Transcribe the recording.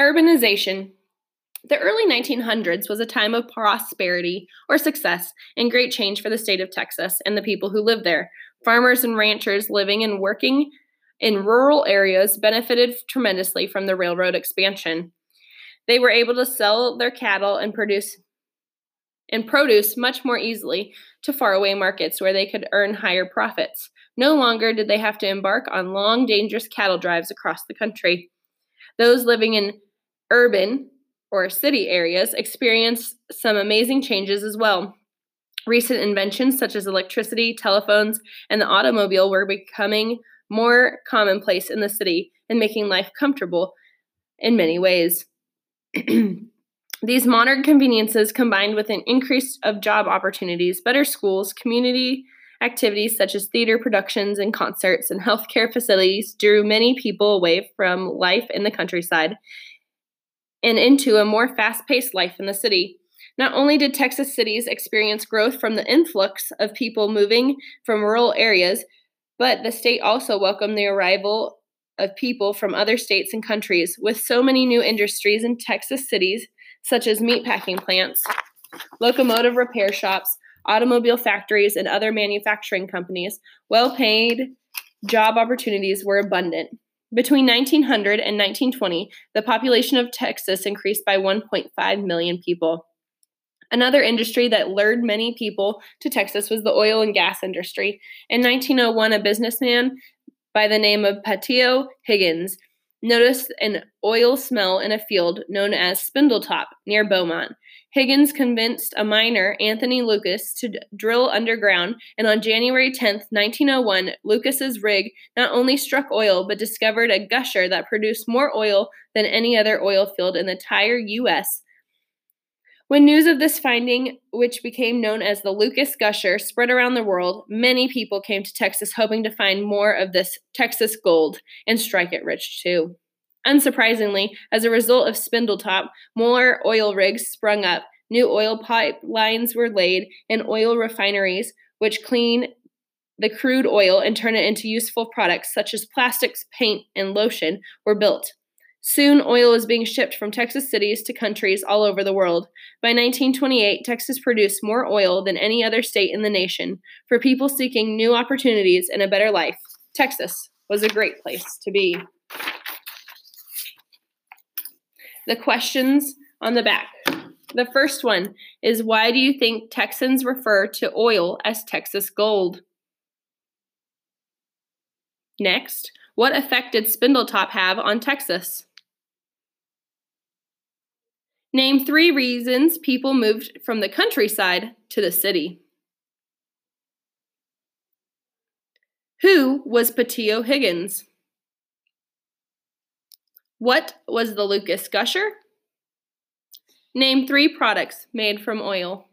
Urbanization. The early 1900s was a time of prosperity or success and great change for the state of Texas and the people who lived there. Farmers and ranchers living and working in rural areas benefited tremendously from the railroad expansion. They were able to sell their cattle and produce and produce much more easily to faraway markets where they could earn higher profits. No longer did they have to embark on long, dangerous cattle drives across the country. Those living in urban or city areas experienced some amazing changes as well. Recent inventions such as electricity, telephones, and the automobile were becoming more commonplace in the city and making life comfortable in many ways. These modern conveniences, combined with an increase of job opportunities, better schools, community activities such as theater productions and concerts, and healthcare facilities, drew many people away from life in the countryside and into a more fast paced life in the city. Not only did Texas cities experience growth from the influx of people moving from rural areas, but the state also welcomed the arrival of people from other states and countries. With so many new industries in Texas cities, such as meatpacking plants, locomotive repair shops, automobile factories, and other manufacturing companies, well paid job opportunities were abundant. Between 1900 and 1920, the population of Texas increased by 1.5 million people. Another industry that lured many people to Texas was the oil and gas industry. In 1901, a businessman by the name of Pattillo Higgins noticed an oil smell in a field known as Spindletop near Beaumont. Higgins convinced a miner, Anthony Lucas, to d- drill underground, and on January 10, 1901, Lucas's rig not only struck oil but discovered a gusher that produced more oil than any other oil field in the entire U.S. When news of this finding, which became known as the Lucas Gusher, spread around the world, many people came to Texas hoping to find more of this Texas gold and strike it rich too. Unsurprisingly, as a result of Spindletop, more oil rigs sprung up, new oil pipelines were laid, and oil refineries, which clean the crude oil and turn it into useful products such as plastics, paint, and lotion, were built. Soon, oil was being shipped from Texas cities to countries all over the world. By 1928, Texas produced more oil than any other state in the nation. For people seeking new opportunities and a better life, Texas was a great place to be. The questions on the back. The first one is Why do you think Texans refer to oil as Texas gold? Next, what effect did Spindletop have on Texas? Name three reasons people moved from the countryside to the city. Who was Pattillo Higgins? What was the Lucas Gusher? Name three products made from oil.